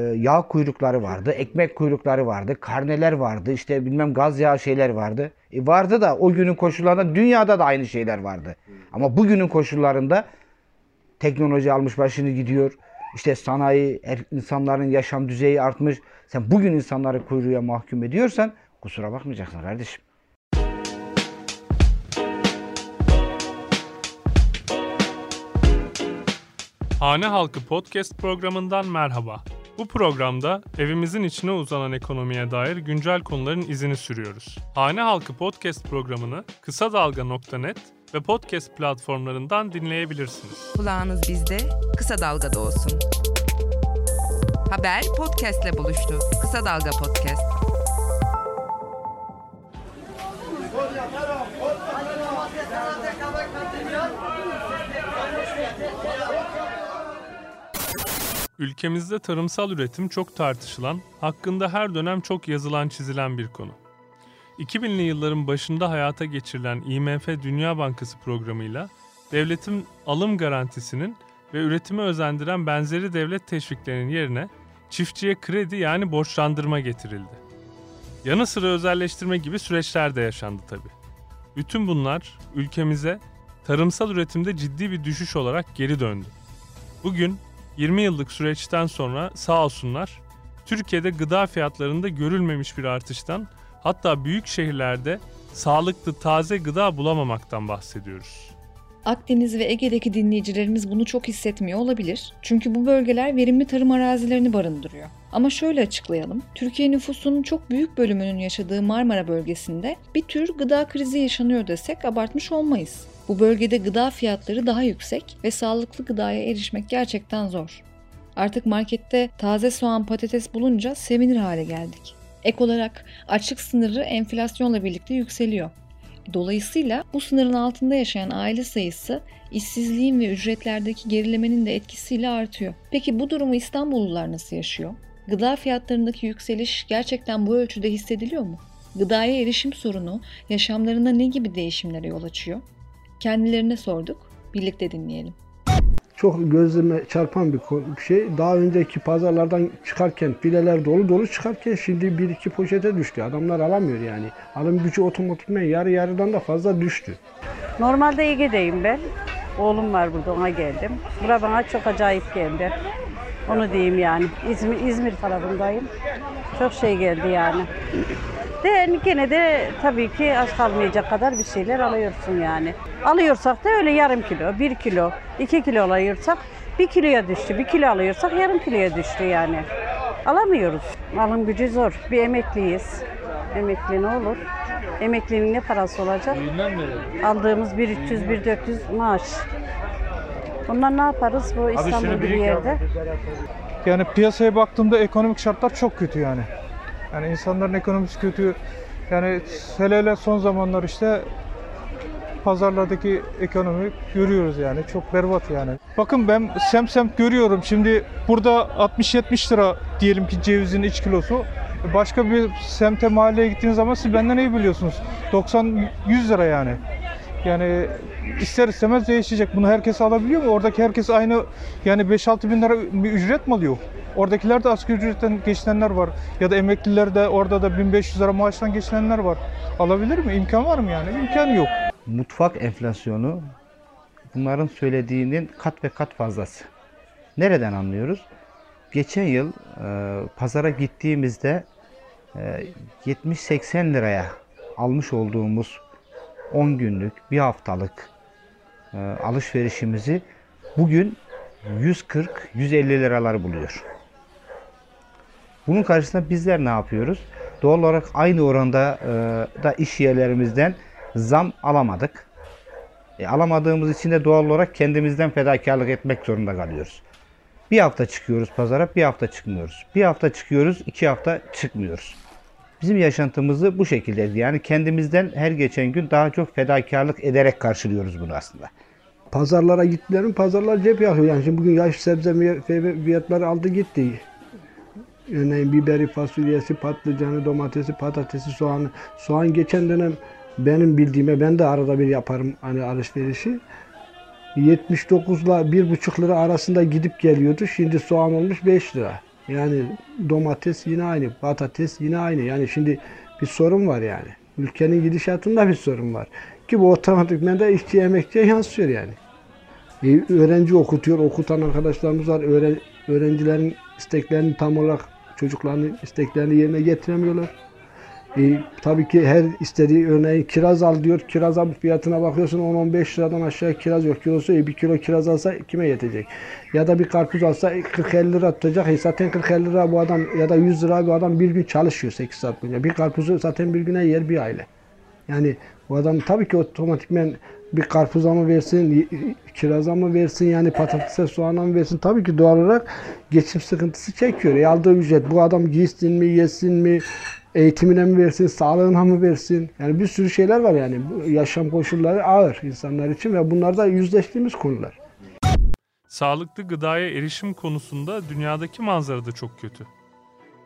Ee, Yağ kuyrukları vardı, ekmek kuyrukları vardı, karneler vardı, işte bilmem gaz yağı şeyler vardı. E vardı da o günün koşullarında dünyada da aynı şeyler vardı. Ama bugünün koşullarında teknoloji almış başını gidiyor. İşte sanayi, insanların yaşam düzeyi artmış. Sen bugün insanları kuyruğa mahkum ediyorsan kusura bakmayacaksın kardeşim. Hane Halkı Podcast programından merhaba. Bu programda evimizin içine uzanan ekonomiye dair güncel konuların izini sürüyoruz. Hane Halkı Podcast programını kısa dalga.net ve podcast platformlarından dinleyebilirsiniz. Kulağınız bizde, kısa dalgada olsun. Haber podcastle buluştu. Kısa Dalga Podcast. Ülkemizde tarımsal üretim çok tartışılan, hakkında her dönem çok yazılan çizilen bir konu. 2000'li yılların başında hayata geçirilen IMF Dünya Bankası programıyla devletin alım garantisinin ve üretime özendiren benzeri devlet teşviklerinin yerine çiftçiye kredi yani borçlandırma getirildi. Yanı sıra özelleştirme gibi süreçler de yaşandı tabi. Bütün bunlar ülkemize tarımsal üretimde ciddi bir düşüş olarak geri döndü. Bugün 20 yıllık süreçten sonra sağ olsunlar Türkiye'de gıda fiyatlarında görülmemiş bir artıştan hatta büyük şehirlerde sağlıklı taze gıda bulamamaktan bahsediyoruz. Akdeniz ve Ege'deki dinleyicilerimiz bunu çok hissetmiyor olabilir. Çünkü bu bölgeler verimli tarım arazilerini barındırıyor. Ama şöyle açıklayalım. Türkiye nüfusunun çok büyük bölümünün yaşadığı Marmara bölgesinde bir tür gıda krizi yaşanıyor desek abartmış olmayız. Bu bölgede gıda fiyatları daha yüksek ve sağlıklı gıdaya erişmek gerçekten zor. Artık markette taze soğan, patates bulunca sevinir hale geldik. Ek olarak açlık sınırı enflasyonla birlikte yükseliyor. Dolayısıyla bu sınırın altında yaşayan aile sayısı işsizliğin ve ücretlerdeki gerilemenin de etkisiyle artıyor. Peki bu durumu İstanbullular nasıl yaşıyor? Gıda fiyatlarındaki yükseliş gerçekten bu ölçüde hissediliyor mu? Gıdaya erişim sorunu yaşamlarında ne gibi değişimlere yol açıyor? Kendilerine sorduk, birlikte dinleyelim. çok gözüme çarpan bir şey. Daha önceki pazarlardan çıkarken fileler dolu dolu çıkarken şimdi bir iki poşete düştü. Adamlar alamıyor yani. Alım gücü otomatikman yarı yarıdan da fazla düştü. Normalde Ege'deyim ben. Oğlum var burada ona geldim. Bura bana çok acayip geldi. Onu diyeyim yani. İzmir, İzmir tarafındayım. Çok şey geldi yani. De gene de tabii ki aç kalmayacak kadar bir şeyler alıyorsun yani. Alıyorsak da öyle yarım kilo, bir kilo, iki kilo alıyorsak bir kiloya düştü. Bir kilo alıyorsak yarım kiloya düştü yani. Alamıyoruz. Alım gücü zor. Bir emekliyiz. Emekli ne olur? Emeklinin ne parası olacak? Aldığımız 1300 1400 maaş. Bunlar ne yaparız bu İstanbul gibi yerde? Yani piyasaya baktığımda ekonomik şartlar çok kötü yani. Yani insanların ekonomisi kötü. Yani hele hele son zamanlar işte pazarlardaki ekonomi görüyoruz yani. Çok berbat yani. Bakın ben semt semt görüyorum. Şimdi burada 60-70 lira diyelim ki cevizin iç kilosu. Başka bir semte mahalleye gittiğiniz zaman siz benden iyi biliyorsunuz. 90-100 lira yani. Yani ister istemez değişecek. Bunu herkes alabiliyor mu? Oradaki herkes aynı yani 5-6 bin lira bir ücret mi alıyor? Oradakiler de asgari ücretten geçinenler var. Ya da emekliler de orada da 1500 lira maaştan geçinenler var. Alabilir mi? İmkan var mı yani? İmkan yok. Mutfak enflasyonu bunların söylediğinin kat ve kat fazlası. Nereden anlıyoruz? Geçen yıl e, pazara gittiğimizde e, 70-80 liraya almış olduğumuz 10 günlük, bir haftalık e, alışverişimizi bugün 140-150 liralar buluyor. Bunun karşısında bizler ne yapıyoruz? Doğal olarak aynı oranda e, da iş yerlerimizden zam alamadık. E, alamadığımız için de doğal olarak kendimizden fedakarlık etmek zorunda kalıyoruz. Bir hafta çıkıyoruz pazara, bir hafta çıkmıyoruz. Bir hafta çıkıyoruz, iki hafta çıkmıyoruz. Bizim yaşantımızı bu şekilde yani kendimizden her geçen gün daha çok fedakarlık ederek karşılıyoruz bunu aslında. Pazarlara gittilerim, pazarlar cep yakıyor. Yani şimdi bugün yaş sebze meyve fiyatları aldı gitti. Örneğin biberi, fasulyesi, patlıcanı, domatesi, patatesi, soğanı. Soğan geçen dönem benim bildiğime ben de arada bir yaparım hani alışverişi. 79 ile 1,5 lira arasında gidip geliyordu. Şimdi soğan olmuş 5 lira. Yani domates yine aynı, patates yine aynı. Yani şimdi bir sorun var yani. Ülkenin gidişatında bir sorun var. Ki bu otomatikmen de işçi emekçiye yansıyor yani. E, öğrenci okutuyor, okutan arkadaşlarımız var. Öğren, öğrencilerin isteklerini tam olarak çocukların isteklerini yerine getiremiyorlar. E, tabii ki her istediği örneğin kiraz al diyor. Kiraz al fiyatına bakıyorsun 10-15 liradan aşağı kiraz yok. Kilosu e, bir kilo kiraz alsa kime yetecek? Ya da bir karpuz alsa 40-50 lira tutacak. E, zaten 40-50 lira bu adam ya da 100 lira bu adam bir gün çalışıyor 8 saat boyunca. Bir karpuzu zaten bir güne yer bir aile. Yani bu adam tabii ki otomatikmen bir karpuza mı versin, kiraza mı versin yani patatese soğana mı versin tabii ki doğal olarak geçim sıkıntısı çekiyor. E aldığı ücret bu adam giysin mi, yesin mi, eğitimine mi versin, sağlığına mı versin? Yani bir sürü şeyler var yani. Yaşam koşulları ağır insanlar için ve bunlar da yüzleştiğimiz konular. Sağlıklı gıdaya erişim konusunda dünyadaki manzara da çok kötü.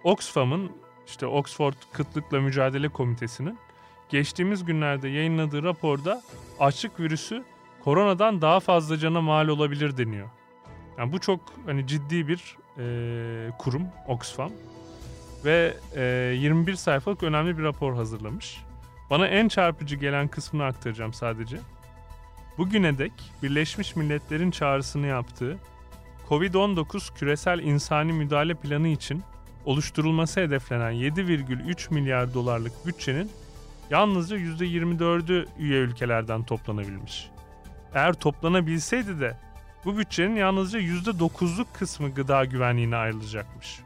Oxfam'ın işte Oxford Kıtlıkla Mücadele Komitesi'nin geçtiğimiz günlerde yayınladığı raporda açlık virüsü koronadan daha fazla cana mal olabilir deniyor. Yani bu çok hani ciddi bir e, kurum Oxfam ve e, 21 sayfalık önemli bir rapor hazırlamış. Bana en çarpıcı gelen kısmını aktaracağım sadece. Bugüne dek Birleşmiş Milletler'in çağrısını yaptığı COVID-19 küresel insani müdahale planı için oluşturulması hedeflenen 7,3 milyar dolarlık bütçenin yalnızca %24'ü üye ülkelerden toplanabilmiş. Eğer toplanabilseydi de bu bütçenin yalnızca %9'luk kısmı gıda güvenliğine ayrılacakmış.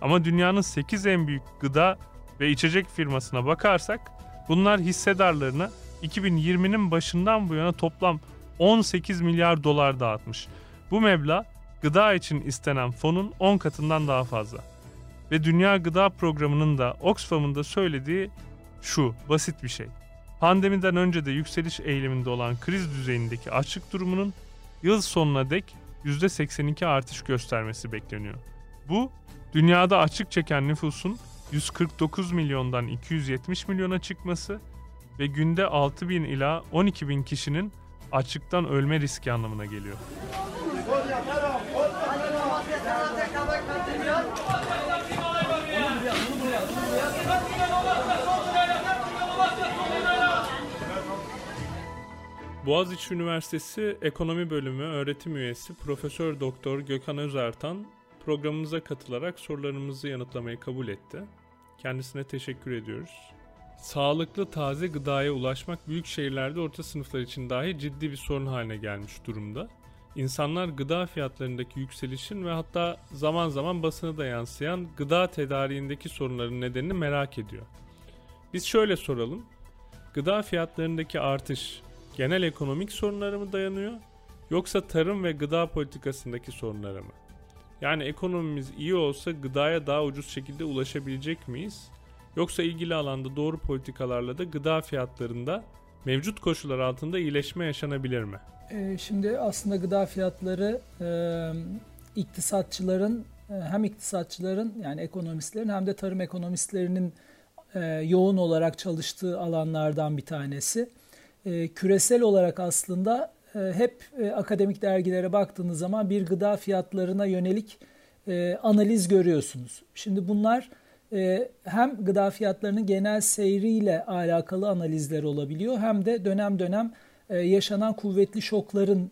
Ama dünyanın 8 en büyük gıda ve içecek firmasına bakarsak bunlar hissedarlarına 2020'nin başından bu yana toplam 18 milyar dolar dağıtmış. Bu meblağ gıda için istenen fonun 10 katından daha fazla. Ve Dünya Gıda Programı'nın da Oxfam'ın da söylediği şu basit bir şey. Pandemiden önce de yükseliş eğiliminde olan kriz düzeyindeki açlık durumunun yıl sonuna dek %82 artış göstermesi bekleniyor. Bu dünyada açlık çeken nüfusun 149 milyondan 270 milyona çıkması ve günde 6 bin ila 12 bin kişinin açlıktan ölme riski anlamına geliyor. Boğaziçi Üniversitesi Ekonomi Bölümü öğretim üyesi Profesör Doktor Gökhan Özertan programımıza katılarak sorularımızı yanıtlamayı kabul etti. Kendisine teşekkür ediyoruz. Sağlıklı taze gıdaya ulaşmak büyük şehirlerde orta sınıflar için dahi ciddi bir sorun haline gelmiş durumda. İnsanlar gıda fiyatlarındaki yükselişin ve hatta zaman zaman basına da yansıyan gıda tedariğindeki sorunların nedenini merak ediyor. Biz şöyle soralım. Gıda fiyatlarındaki artış genel ekonomik sorunlara mı dayanıyor yoksa tarım ve gıda politikasındaki sorunlara mı? Yani ekonomimiz iyi olsa gıdaya daha ucuz şekilde ulaşabilecek miyiz? Yoksa ilgili alanda doğru politikalarla da gıda fiyatlarında mevcut koşullar altında iyileşme yaşanabilir mi? Ee, şimdi aslında gıda fiyatları e, iktisatçıların e, hem iktisatçıların yani ekonomistlerin hem de tarım ekonomistlerinin e, yoğun olarak çalıştığı alanlardan bir tanesi. Küresel olarak aslında hep akademik dergilere baktığınız zaman bir gıda fiyatlarına yönelik analiz görüyorsunuz. Şimdi bunlar hem gıda fiyatlarının genel seyriyle alakalı analizler olabiliyor hem de dönem dönem e, yaşanan kuvvetli şokların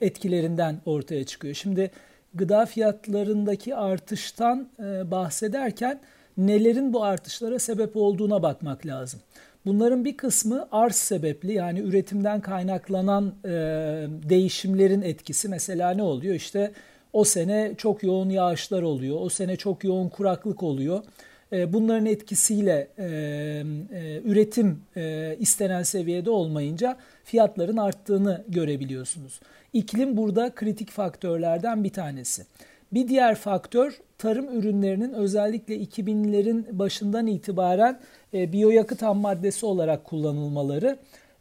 e, etkilerinden ortaya çıkıyor. Şimdi gıda fiyatlarındaki artıştan e, bahsederken nelerin bu artışlara sebep olduğuna bakmak lazım. Bunların bir kısmı arz sebepli yani üretimden kaynaklanan değişimlerin etkisi. Mesela ne oluyor? İşte o sene çok yoğun yağışlar oluyor, o sene çok yoğun kuraklık oluyor. Bunların etkisiyle üretim istenen seviyede olmayınca fiyatların arttığını görebiliyorsunuz. İklim burada kritik faktörlerden bir tanesi. Bir diğer faktör tarım ürünlerinin özellikle 2000'lerin başından itibaren e, biyoyakıt ham maddesi olarak kullanılmaları.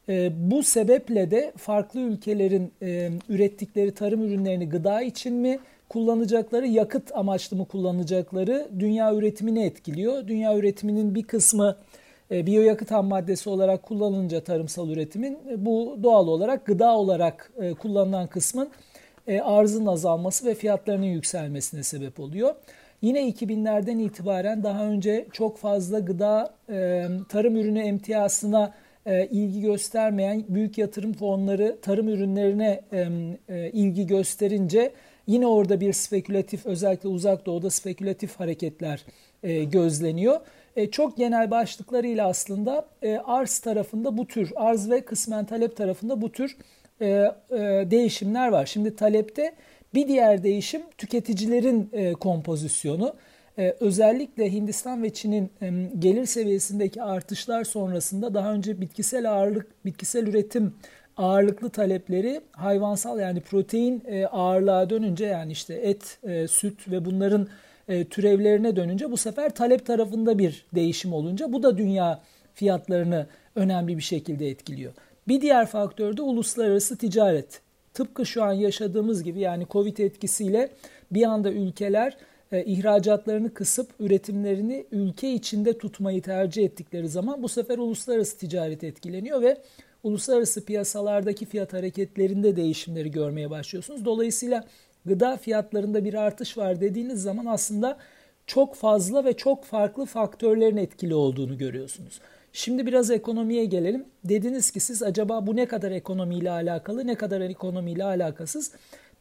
E, bu sebeple de farklı ülkelerin e, ürettikleri tarım ürünlerini gıda için mi kullanacakları, yakıt amaçlı mı kullanacakları dünya üretimini etkiliyor. Dünya üretiminin bir kısmı e, biyoyakıt ham maddesi olarak kullanılınca tarımsal üretimin e, bu doğal olarak gıda olarak e, kullanılan kısmın e, arzın azalması ve fiyatlarının yükselmesine sebep oluyor. Yine 2000'lerden itibaren daha önce çok fazla gıda e, tarım ürünü emtiyasına e, ilgi göstermeyen büyük yatırım fonları tarım ürünlerine e, e, ilgi gösterince yine orada bir spekülatif özellikle uzak doğuda spekülatif hareketler e, gözleniyor. E, çok genel başlıklarıyla aslında e, arz tarafında bu tür arz ve kısmen talep tarafında bu tür e, e, değişimler var. Şimdi talepte bir diğer değişim tüketicilerin e, kompozisyonu. E, özellikle Hindistan ve Çin'in e, gelir seviyesindeki artışlar sonrasında daha önce bitkisel ağırlık, bitkisel üretim ağırlıklı talepleri hayvansal yani protein e, ağırlığa dönünce yani işte et, e, süt ve bunların e, türevlerine dönünce bu sefer talep tarafında bir değişim olunca bu da dünya fiyatlarını önemli bir şekilde etkiliyor. Bir diğer faktör de uluslararası ticaret. Tıpkı şu an yaşadığımız gibi yani Covid etkisiyle bir anda ülkeler e, ihracatlarını kısıp üretimlerini ülke içinde tutmayı tercih ettikleri zaman bu sefer uluslararası ticaret etkileniyor ve uluslararası piyasalardaki fiyat hareketlerinde değişimleri görmeye başlıyorsunuz. Dolayısıyla gıda fiyatlarında bir artış var dediğiniz zaman aslında çok fazla ve çok farklı faktörlerin etkili olduğunu görüyorsunuz. Şimdi biraz ekonomiye gelelim. Dediniz ki siz acaba bu ne kadar ekonomiyle alakalı, ne kadar ekonomiyle alakasız?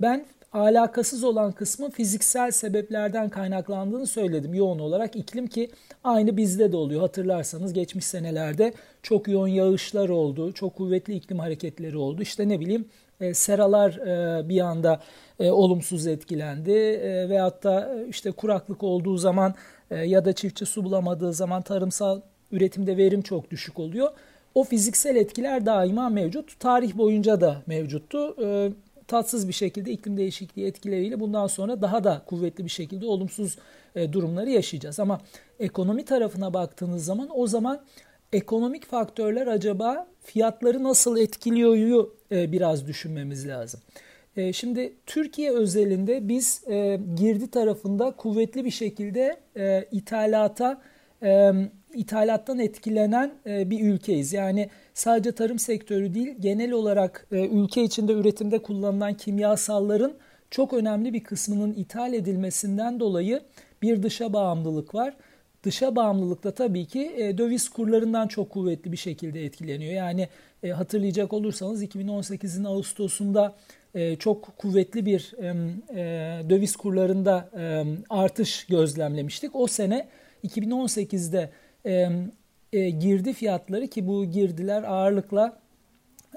Ben alakasız olan kısmı fiziksel sebeplerden kaynaklandığını söyledim yoğun olarak. iklim ki aynı bizde de oluyor. Hatırlarsanız geçmiş senelerde çok yoğun yağışlar oldu, çok kuvvetli iklim hareketleri oldu. İşte ne bileyim e, seralar e, bir anda e, olumsuz etkilendi e, veyahut da işte kuraklık olduğu zaman ya da çiftçi su bulamadığı zaman tarımsal üretimde verim çok düşük oluyor. O fiziksel etkiler daima mevcut. Tarih boyunca da mevcuttu. E, tatsız bir şekilde iklim değişikliği etkileriyle bundan sonra daha da kuvvetli bir şekilde olumsuz e, durumları yaşayacağız. Ama ekonomi tarafına baktığınız zaman o zaman ekonomik faktörler acaba fiyatları nasıl etkiliyor e, biraz düşünmemiz lazım. E, şimdi Türkiye özelinde biz e, girdi tarafında kuvvetli bir şekilde e, ithalata e, ithalattan etkilenen e, bir ülkeyiz. Yani sadece tarım sektörü değil genel olarak e, ülke içinde üretimde kullanılan kimyasalların çok önemli bir kısmının ithal edilmesinden dolayı bir dışa bağımlılık var. Dışa bağımlılık da tabii ki e, döviz kurlarından çok kuvvetli bir şekilde etkileniyor. Yani hatırlayacak olursanız 2018'in Ağustos'unda çok kuvvetli bir döviz kurlarında artış gözlemlemiştik. O sene 2018'de e, e, girdi fiyatları ki bu girdiler ağırlıkla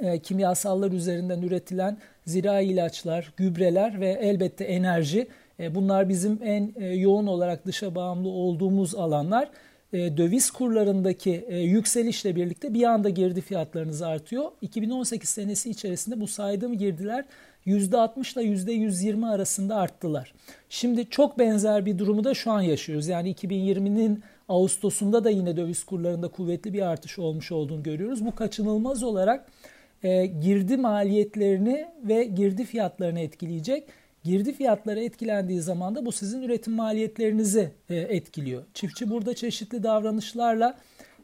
e, kimyasallar üzerinden üretilen zirai ilaçlar, gübreler ve elbette enerji. E, bunlar bizim en e, yoğun olarak dışa bağımlı olduğumuz alanlar. E, döviz kurlarındaki e, yükselişle birlikte bir anda girdi fiyatlarınız artıyor. 2018 senesi içerisinde bu saydığım girdiler %60 ile %120 arasında arttılar. Şimdi çok benzer bir durumu da şu an yaşıyoruz. Yani 2020'nin Ağustos'unda da yine döviz kurlarında kuvvetli bir artış olmuş olduğunu görüyoruz. Bu kaçınılmaz olarak e, girdi maliyetlerini ve girdi fiyatlarını etkileyecek. Girdi fiyatları etkilendiği zaman da bu sizin üretim maliyetlerinizi e, etkiliyor. Çiftçi burada çeşitli davranışlarla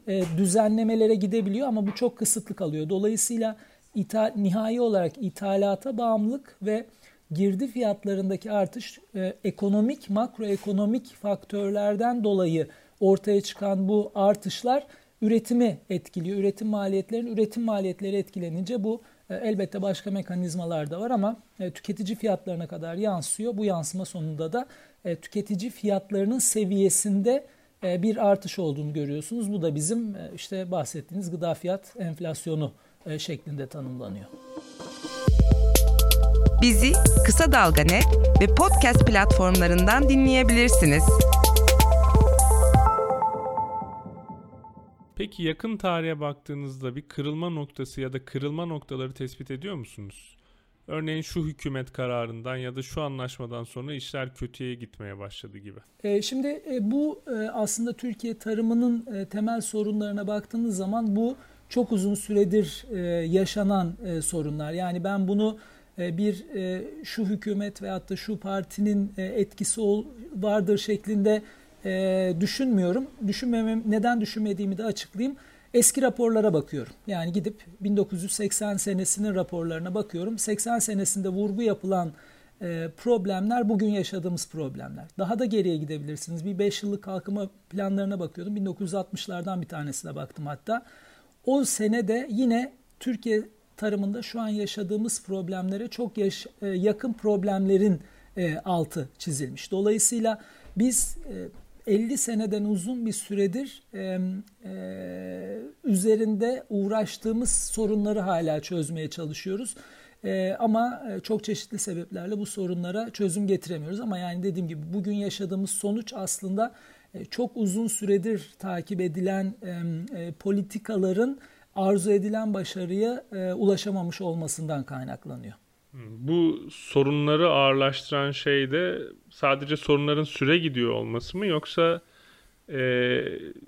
e, düzenlemelere gidebiliyor ama bu çok kısıtlı kalıyor. Dolayısıyla ithal, nihai olarak ithalata bağımlılık ve girdi fiyatlarındaki artış e, ekonomik, makroekonomik faktörlerden dolayı ortaya çıkan bu artışlar üretimi etkiliyor. Üretim maliyetlerinin üretim maliyetleri etkilenince bu e, elbette başka mekanizmalar da var ama e, tüketici fiyatlarına kadar yansıyor. Bu yansıma sonunda da e, tüketici fiyatlarının seviyesinde bir artış olduğunu görüyorsunuz. Bu da bizim işte bahsettiğiniz gıda fiyat enflasyonu şeklinde tanımlanıyor. Bizi Kısa Dalga Net ve podcast platformlarından dinleyebilirsiniz. Peki yakın tarihe baktığınızda bir kırılma noktası ya da kırılma noktaları tespit ediyor musunuz? Örneğin şu hükümet kararından ya da şu anlaşmadan sonra işler kötüye gitmeye başladı gibi. E, şimdi e, bu e, aslında Türkiye tarımının e, temel sorunlarına baktığınız zaman bu çok uzun süredir yaşanan sorunlar. Yani ben bunu bir şu hükümet veyahut da şu partinin etkisi vardır şeklinde e, düşünmüyorum. Düşünmemem, neden düşünmediğimi de açıklayayım. Eski raporlara bakıyorum. Yani gidip 1980 senesinin raporlarına bakıyorum. 80 senesinde vurgu yapılan e, problemler bugün yaşadığımız problemler. Daha da geriye gidebilirsiniz. Bir 5 yıllık kalkınma planlarına bakıyordum. 1960'lardan bir tanesine baktım hatta. O sene de yine Türkiye tarımında şu an yaşadığımız problemlere çok yaş, e, yakın problemlerin e, altı çizilmiş. Dolayısıyla biz e, 50 seneden uzun bir süredir e, e, üzerinde uğraştığımız sorunları hala çözmeye çalışıyoruz. E, ama e, çok çeşitli sebeplerle bu sorunlara çözüm getiremiyoruz. Ama yani dediğim gibi bugün yaşadığımız sonuç aslında e, çok uzun süredir takip edilen e, e, politikaların arzu edilen başarıya e, ulaşamamış olmasından kaynaklanıyor. Bu sorunları ağırlaştıran şey de sadece sorunların süre gidiyor olması mı yoksa e,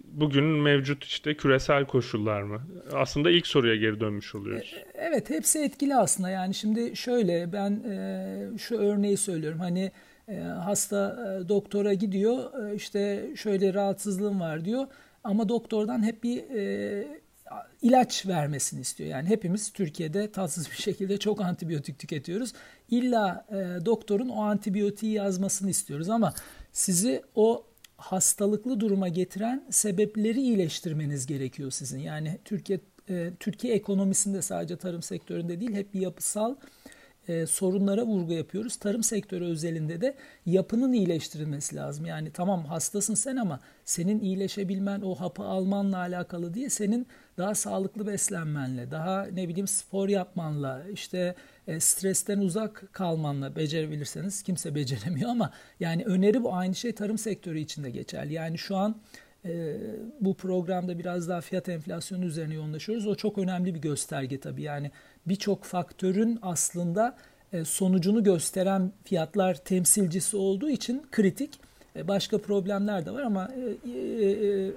bugün mevcut işte küresel koşullar mı? Aslında ilk soruya geri dönmüş oluyoruz. E, evet hepsi etkili aslında yani şimdi şöyle ben e, şu örneği söylüyorum hani e, hasta e, doktora gidiyor e, işte şöyle rahatsızlığım var diyor ama doktordan hep bir e, ilaç vermesini istiyor. Yani hepimiz Türkiye'de tatsız bir şekilde çok antibiyotik tüketiyoruz. İlla e, doktorun o antibiyotiği yazmasını istiyoruz ama sizi o hastalıklı duruma getiren sebepleri iyileştirmeniz gerekiyor sizin. Yani Türkiye e, Türkiye ekonomisinde sadece tarım sektöründe değil hep bir yapısal e, sorunlara vurgu yapıyoruz. Tarım sektörü özelinde de yapının iyileştirilmesi lazım. Yani tamam hastasın sen ama senin iyileşebilmen o hapı almanla alakalı değil. Senin daha sağlıklı beslenmenle, daha ne bileyim spor yapmanla, işte e, stresten uzak kalmanla becerebilirseniz kimse beceremiyor ama yani öneri bu aynı şey tarım sektörü için de geçerli. Yani şu an e, bu programda biraz daha fiyat enflasyonu üzerine yoğunlaşıyoruz. O çok önemli bir gösterge tabii. Yani birçok faktörün aslında e, sonucunu gösteren fiyatlar temsilcisi olduğu için kritik. E, başka problemler de var ama e,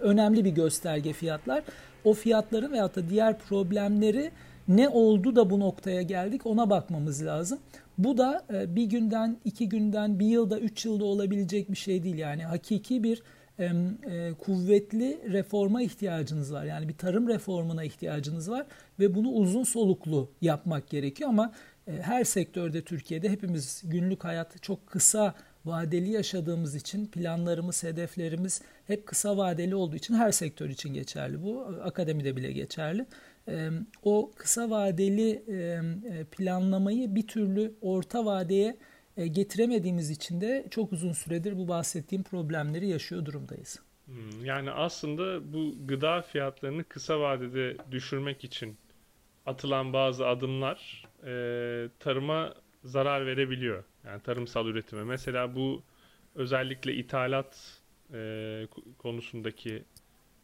önemli bir gösterge fiyatlar. O fiyatların veyahut da diğer problemleri ne oldu da bu noktaya geldik ona bakmamız lazım. Bu da bir günden, iki günden, bir yılda, üç yılda olabilecek bir şey değil. Yani hakiki bir e, kuvvetli reforma ihtiyacınız var. Yani bir tarım reformuna ihtiyacınız var ve bunu uzun soluklu yapmak gerekiyor ama e, her sektörde Türkiye'de hepimiz günlük hayat çok kısa vadeli yaşadığımız için planlarımız, hedeflerimiz hep kısa vadeli olduğu için her sektör için geçerli. Bu akademide bile geçerli. O kısa vadeli planlamayı bir türlü orta vadeye getiremediğimiz için de çok uzun süredir bu bahsettiğim problemleri yaşıyor durumdayız. Hmm, yani aslında bu gıda fiyatlarını kısa vadede düşürmek için atılan bazı adımlar tarıma zarar verebiliyor. Yani tarımsal üretime. Mesela bu özellikle ithalat e, konusundaki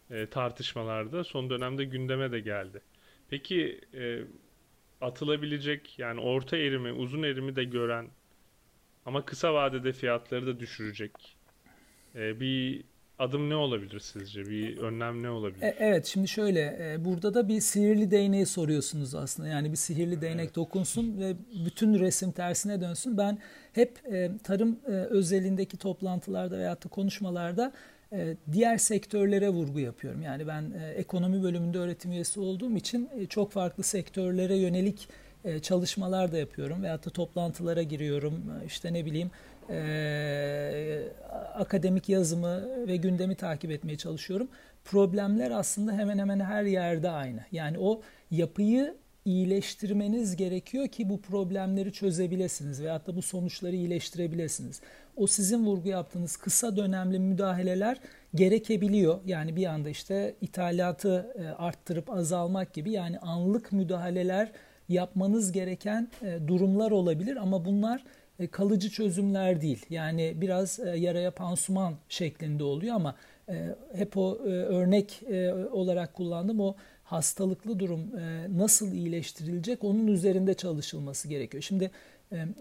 e, tartışmalarda son dönemde gündeme de geldi. Peki e, atılabilecek yani orta erimi, uzun erimi de gören ama kısa vadede fiyatları da düşürecek. Ee, bir adım ne olabilir sizce? Bir önlem ne olabilir? E, evet şimdi şöyle e, burada da bir sihirli değneği soruyorsunuz aslında. Yani bir sihirli değnek evet. dokunsun ve bütün resim tersine dönsün. Ben hep e, tarım özelindeki toplantılarda veyahut da konuşmalarda diğer sektörlere vurgu yapıyorum. Yani ben ekonomi bölümünde öğretim üyesi olduğum için çok farklı sektörlere yönelik e, çalışmalar da yapıyorum veyahut da toplantılara giriyorum. E, işte ne bileyim e, akademik yazımı ve gündemi takip etmeye çalışıyorum. Problemler aslında hemen hemen her yerde aynı. Yani o yapıyı iyileştirmeniz gerekiyor ki bu problemleri çözebilesiniz veyahut da bu sonuçları iyileştirebilesiniz. O sizin vurgu yaptığınız kısa dönemli müdahaleler gerekebiliyor. Yani bir anda işte ithalatı e, arttırıp azalmak gibi yani anlık müdahaleler yapmanız gereken e, durumlar olabilir ama bunlar kalıcı çözümler değil. Yani biraz e, yaraya pansuman şeklinde oluyor ama hep o örnek olarak kullandım o hastalıklı durum nasıl iyileştirilecek onun üzerinde çalışılması gerekiyor. Şimdi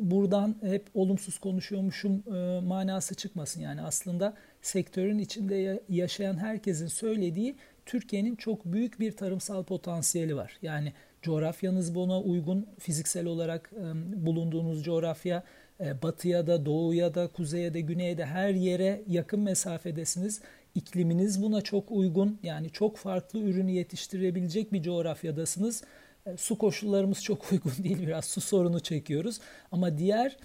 buradan hep olumsuz konuşuyormuşum manası çıkmasın. Yani aslında sektörün içinde yaşayan herkesin söylediği Türkiye'nin çok büyük bir tarımsal potansiyeli var. Yani coğrafyanız buna uygun fiziksel olarak e, bulunduğunuz coğrafya e, batıya da doğuya da kuzeye de güneye de her yere yakın mesafedesiniz. İkliminiz buna çok uygun yani çok farklı ürünü yetiştirebilecek bir coğrafyadasınız. E, su koşullarımız çok uygun değil biraz su sorunu çekiyoruz ama diğer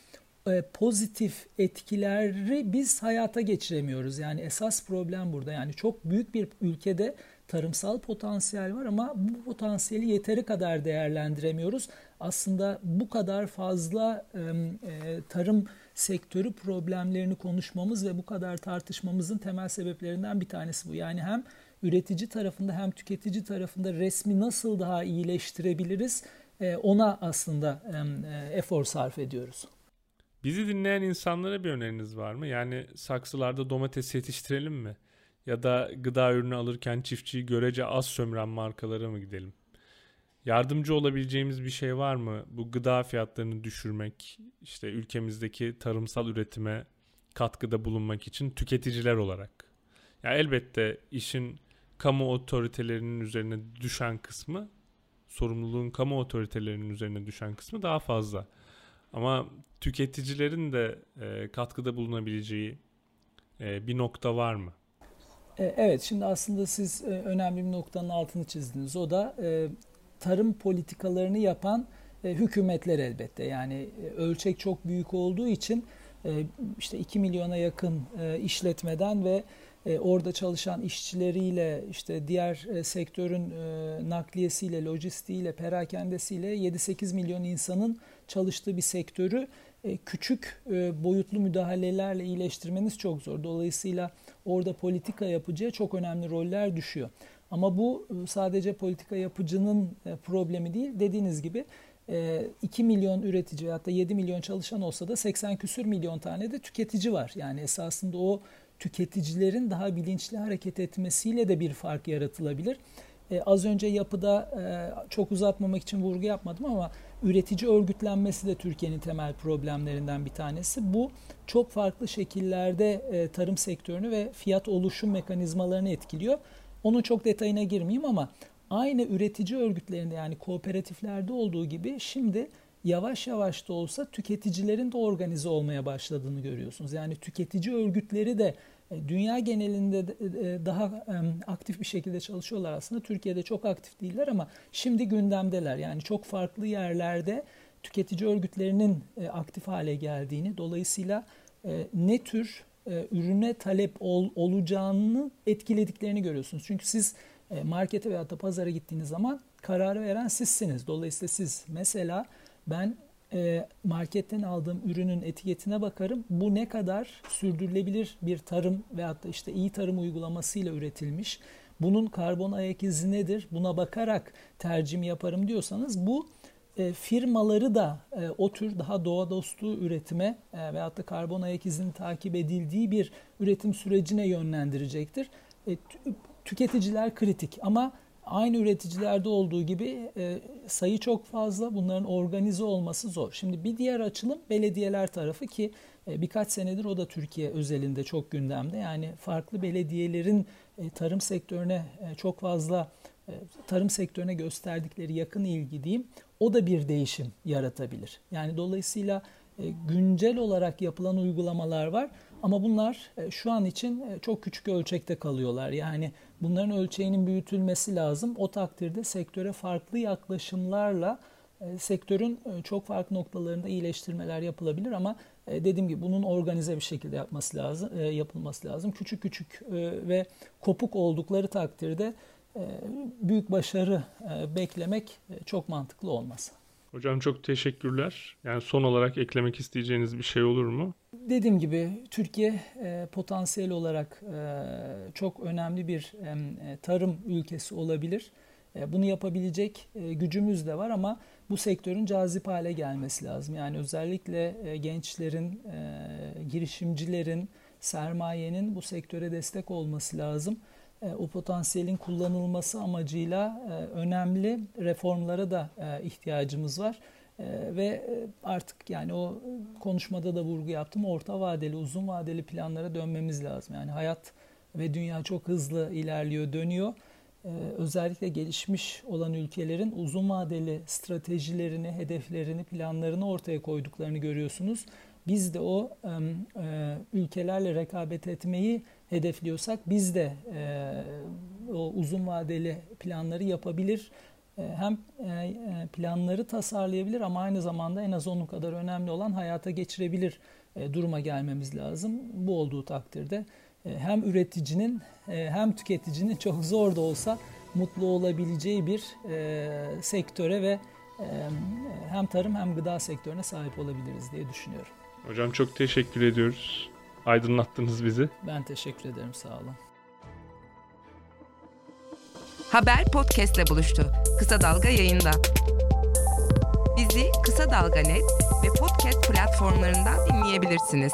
e, pozitif etkileri biz hayata geçiremiyoruz. Yani esas problem burada. Yani çok büyük bir ülkede tarımsal potansiyel var ama bu potansiyeli yeteri kadar değerlendiremiyoruz. Aslında bu kadar fazla e, tarım sektörü problemlerini konuşmamız ve bu kadar tartışmamızın temel sebeplerinden bir tanesi bu. Yani hem üretici tarafında hem tüketici tarafında resmi nasıl daha iyileştirebiliriz e, ona aslında e, efor sarf ediyoruz. Bizi dinleyen insanlara bir öneriniz var mı? Yani saksılarda domates yetiştirelim mi? Ya da gıda ürünü alırken çiftçiyi görece az sömüren markalara mı gidelim? Yardımcı olabileceğimiz bir şey var mı? Bu gıda fiyatlarını düşürmek, işte ülkemizdeki tarımsal üretime katkıda bulunmak için tüketiciler olarak. Ya elbette işin kamu otoritelerinin üzerine düşen kısmı, sorumluluğun kamu otoritelerinin üzerine düşen kısmı daha fazla. Ama tüketicilerin de e, katkıda bulunabileceği e, bir nokta var mı? E, evet, şimdi aslında siz e, önemli bir noktanın altını çizdiniz. O da e, tarım politikalarını yapan hükümetler elbette. Yani ölçek çok büyük olduğu için işte 2 milyona yakın işletmeden ve orada çalışan işçileriyle işte diğer sektörün nakliyesiyle, lojistiğiyle, perakendesiyle 7-8 milyon insanın çalıştığı bir sektörü küçük boyutlu müdahalelerle iyileştirmeniz çok zor. Dolayısıyla orada politika yapıcıya çok önemli roller düşüyor. Ama bu e, sadece politika yapıcının e, problemi değil. Dediğiniz gibi 2 e, milyon üretici hatta 7 milyon çalışan olsa da 80 küsür milyon tane de tüketici var. Yani esasında o tüketicilerin daha bilinçli hareket etmesiyle de bir fark yaratılabilir. az önce yapıda çok uzatmamak için vurgu yapmadım ama üretici örgütlenmesi de Türkiye'nin temel problemlerinden bir tanesi. Bu çok farklı şekillerde tarım sektörünü ve fiyat oluşum mekanizmalarını etkiliyor. Onun çok detayına girmeyeyim ama aynı üretici örgütlerinde yani kooperatiflerde olduğu gibi şimdi yavaş yavaş da olsa tüketicilerin de organize olmaya başladığını görüyorsunuz. Yani tüketici örgütleri de e, dünya genelinde e, daha aktif bir şekilde çalışıyorlar aslında. Türkiye'de çok aktif değiller ama şimdi gündemdeler. Yani çok farklı yerlerde tüketici örgütlerinin e, aktif hale geldiğini, dolayısıyla ne tür e, ürüne talep ol, olacağını etkilediklerini görüyorsunuz. Çünkü siz e, markete veya da pazara gittiğiniz zaman kararı veren sizsiniz. Dolayısıyla siz mesela ben e, marketten aldığım ürünün etiketine bakarım. Bu ne kadar sürdürülebilir bir tarım veyahut da işte iyi tarım uygulamasıyla üretilmiş. Bunun karbon ayak izi nedir? Buna bakarak tercih yaparım diyorsanız bu e, firmaları da e, o tür daha doğa dostu üretime e, veyahut da karbon ayak izinin takip edildiği bir üretim sürecine yönlendirecektir. E, tüketiciler kritik ama aynı üreticilerde olduğu gibi sayı çok fazla bunların organize olması zor. Şimdi bir diğer açılım belediyeler tarafı ki birkaç senedir o da Türkiye özelinde çok gündemde. Yani farklı belediyelerin tarım sektörüne çok fazla tarım sektörüne gösterdikleri yakın ilgi diyeyim o da bir değişim yaratabilir. Yani dolayısıyla e, güncel olarak yapılan uygulamalar var ama bunlar e, şu an için e, çok küçük ölçekte kalıyorlar. Yani bunların ölçeğinin büyütülmesi lazım. O takdirde sektöre farklı yaklaşımlarla sektörün çok farklı noktalarında iyileştirmeler yapılabilir ama dediğim gibi bunun organize bir şekilde yapması lazım, yapılması lazım. Küçük küçük ve kopuk oldukları takdirde büyük başarı e, beklemek e, çok mantıklı olmaz. Hocam çok teşekkürler. Yani son olarak eklemek isteyeceğiniz bir şey olur mu? Dediğim gibi Türkiye e, potansiyel olarak çok önemli bir tarım ülkesi olabilir. Bunu yapabilecek gücümüz de var ama bu sektörün cazip hale gelmesi lazım. Yani özellikle gençlerin, girişimcilerin, sermayenin bu sektöre destek olması lazım. E, o potansiyelin kullanılması amacıyla e, önemli reformlara da e, ihtiyacımız var. Ve artık yani o konuşmada da vurgu yaptım orta vadeli uzun vadeli planlara dönmemiz lazım. Yani hayat ve dünya çok hızlı ilerliyor dönüyor. Özellikle gelişmiş olan ülkelerin uzun vadeli stratejilerini, hedeflerini, planlarını ortaya koyduklarını görüyorsunuz. Biz de o e, ülkelerle rekabet etmeyi hedefliyorsak biz de e, o uzun vadeli planları yapabilir e, hem planları tasarlayabilir ama aynı zamanda en az onun kadar önemli olan hayata geçirebilir duruma gelmemiz lazım. Bu olduğu takdirde hem üreticinin hem tüketicinin çok zor da olsa mutlu olabileceği bir sektöre ve hem tarım hem gıda sektörüne sahip olabiliriz diye düşünüyorum. Hocam çok teşekkür ediyoruz. Aydınlattınız bizi. Ben teşekkür ederim. Sağ olun. Haber podcastle buluştu. Kısa Dalga yayında. Bizi Kısa Dalga Net ve podcast platformlarından dinleyebilirsiniz.